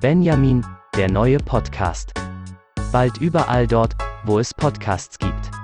Benjamin, der neue Podcast. Bald überall dort, wo es Podcasts gibt.